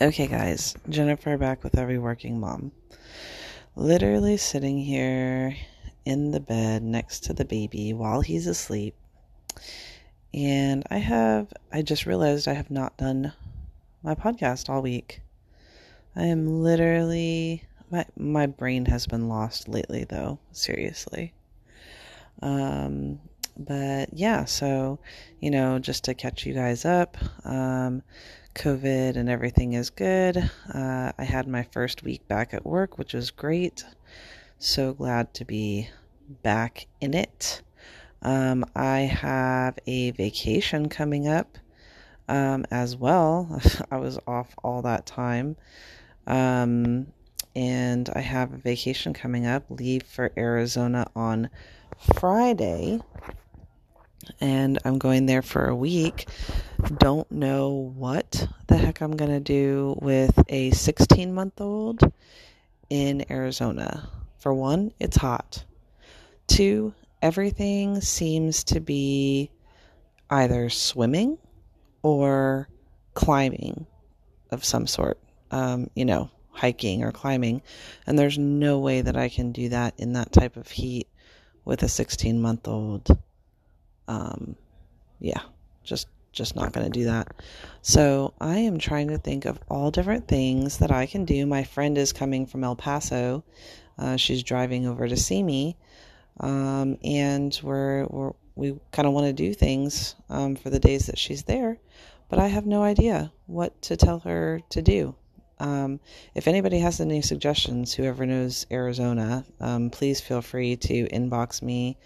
Okay, guys, Jennifer back with Every Working Mom. Literally sitting here in the bed next to the baby while he's asleep. And I have, I just realized I have not done my podcast all week. I am literally, my, my brain has been lost lately, though, seriously. Um, but yeah, so, you know, just to catch you guys up, um, COVID and everything is good. Uh, I had my first week back at work, which was great. So glad to be back in it. Um, I have a vacation coming up um, as well. I was off all that time. Um, and I have a vacation coming up, leave for Arizona on Friday and I'm going there for a week. Don't know what the heck I'm going to do with a 16 month old in Arizona. For one, it's hot. Two, everything seems to be either swimming or climbing of some sort. Um, you know, hiking or climbing. And there's no way that I can do that in that type of heat with a 16 month old um, yeah, just just not going to do that. So I am trying to think of all different things that I can do. My friend is coming from El Paso. Uh, she's driving over to see me, um, and we're, we're we kind of want to do things um, for the days that she's there, but I have no idea what to tell her to do. Um, if anybody has any suggestions, whoever knows Arizona, um, please feel free to inbox me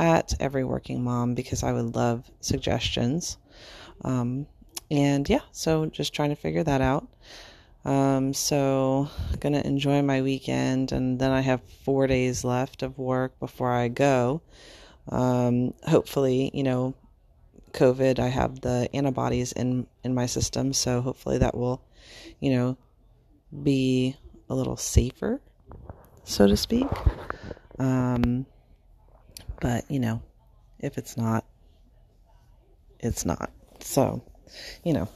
at Every Working Mom because I would love suggestions. Um, and yeah, so just trying to figure that out. Um, so gonna enjoy my weekend, and then I have four days left of work before I go. Um, hopefully, you know, COVID, I have the antibodies in in my system, so hopefully that will, you know, be a little safer, so to speak. Um, but, you know, if it's not, it's not. So, you know,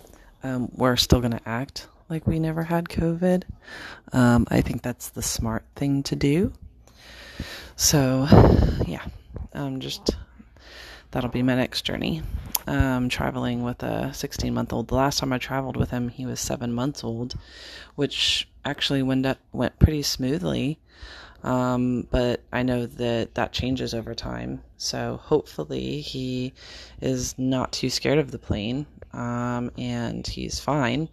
um, we're still going to act like we never had COVID. Um, I think that's the smart thing to do. So, yeah, um, just that'll be my next journey. Um, traveling with a 16 month old. The last time I traveled with him, he was seven months old, which actually went up, went pretty smoothly. Um, but I know that that changes over time. So hopefully he is not too scared of the plane um, and he's fine.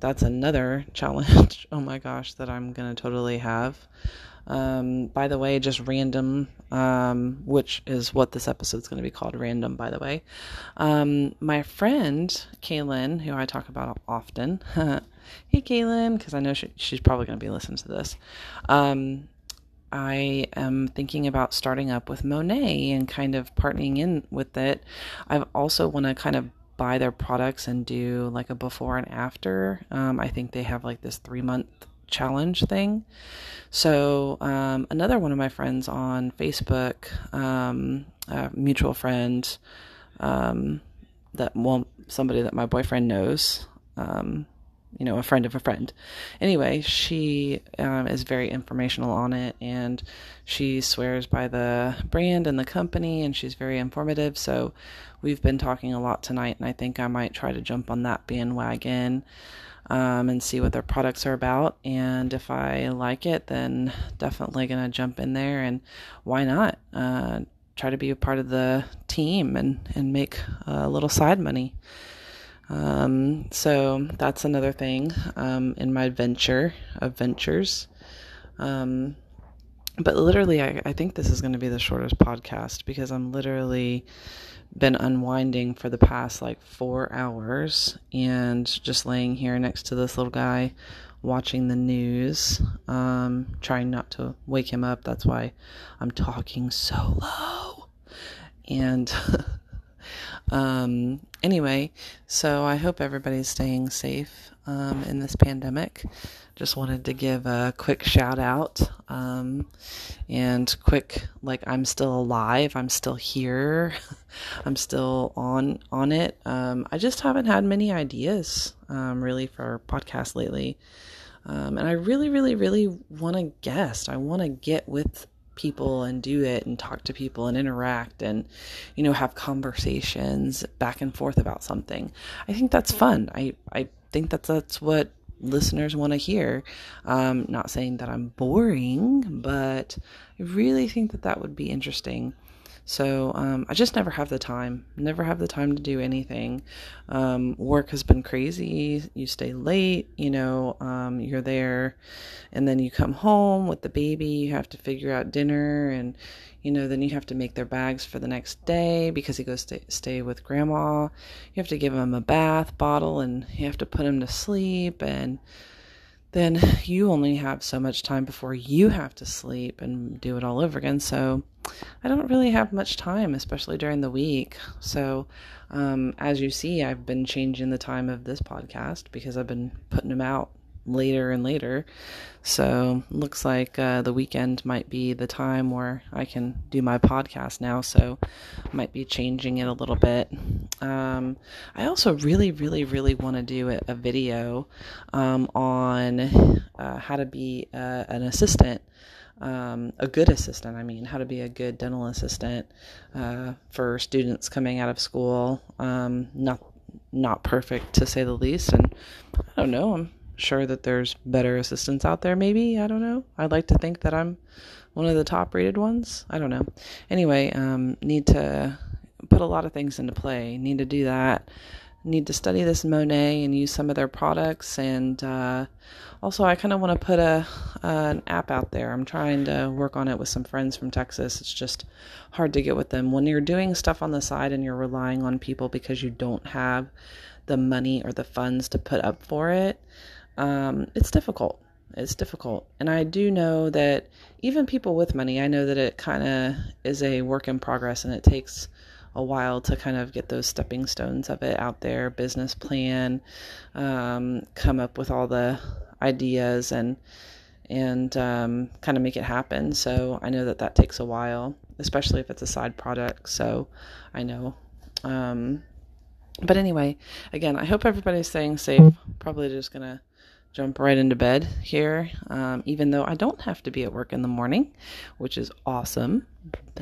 That's another challenge. oh my gosh, that I'm going to totally have. Um, by the way, just random, um, which is what this episode is going to be called random, by the way. Um, my friend, Kaylin, who I talk about often, hey, Kaylin, because I know she, she's probably going to be listening to this. Um, I am thinking about starting up with Monat and kind of partnering in with it. I also want to kind of buy their products and do like a before and after. Um, I think they have like this three month challenge thing. So, um, another one of my friends on Facebook, um, a mutual friend, um, that well, somebody that my boyfriend knows, um, you know, a friend of a friend. Anyway, she um, is very informational on it and she swears by the brand and the company and she's very informative. So we've been talking a lot tonight and I think I might try to jump on that bandwagon um, and see what their products are about. And if I like it, then definitely going to jump in there and why not? Uh, try to be a part of the team and, and make a little side money. Um, so that's another thing um, in my venture of ventures. Um, but literally, I, I think this is going to be the shortest podcast because I'm literally been unwinding for the past like four hours and just laying here next to this little guy watching the news, um, trying not to wake him up. That's why I'm talking so low. And Um, anyway, so I hope everybody's staying safe um, in this pandemic. Just wanted to give a quick shout out um, and quick, like I'm still alive, I'm still here, I'm still on on it. Um, I just haven't had many ideas um, really for podcasts lately. Um, and I really, really, really want to guest. I want to get with people and do it and talk to people and interact and you know have conversations back and forth about something. I think that's fun. I i think that that's what listeners want to hear. Um not saying that i'm boring but i really think that that would be interesting so um, I just never have the time, never have the time to do anything. Um, work has been crazy. You stay late, you know, um, you're there, and then you come home with the baby. You have to figure out dinner, and you know, then you have to make their bags for the next day because he goes to stay with grandma. You have to give him a bath bottle, and you have to put him to sleep, and then you only have so much time before you have to sleep and do it all over again. So I don't really have much time, especially during the week. So, um, as you see, I've been changing the time of this podcast because I've been putting them out later and later. So looks like uh, the weekend might be the time where I can do my podcast now. So might be changing it a little bit. Um, I also really, really, really want to do a, a video um, on uh, how to be uh, an assistant. Um, a good assistant, I mean, how to be a good dental assistant uh, for students coming out of school. Um, not not perfect to say the least, and I don't know. I'm sure that there's better assistants out there, maybe. I don't know. I'd like to think that I'm one of the top rated ones. I don't know. Anyway, um, need to put a lot of things into play. Need to do that. Need to study this Monat and use some of their products. And uh, also, I kind of want to put a uh, an app out there. I'm trying to work on it with some friends from Texas. It's just hard to get with them when you're doing stuff on the side and you're relying on people because you don't have the money or the funds to put up for it um, it's difficult. It's difficult. And I do know that even people with money, I know that it kind of is a work in progress and it takes a while to kind of get those stepping stones of it out there, business plan, um, come up with all the ideas and and um, kind of make it happen. So I know that that takes a while, especially if it's a side product. So I know. Um, but anyway, again, I hope everybody's staying safe. Probably just gonna jump right into bed here, um, even though I don't have to be at work in the morning, which is awesome.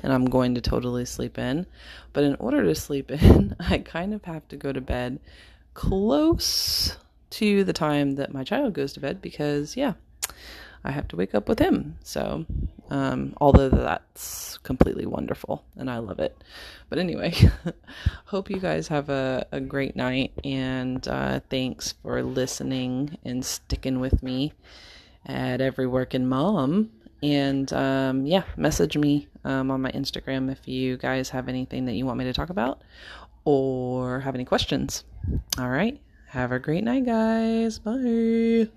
And I'm going to totally sleep in. But in order to sleep in, I kind of have to go to bed close to the time that my child goes to bed because, yeah, I have to wake up with him. So, um, although that's completely wonderful and I love it. But anyway, hope you guys have a, a great night and uh, thanks for listening and sticking with me at Every Working Mom. And um, yeah, message me um, on my Instagram if you guys have anything that you want me to talk about or have any questions. All right. Have a great night, guys. Bye.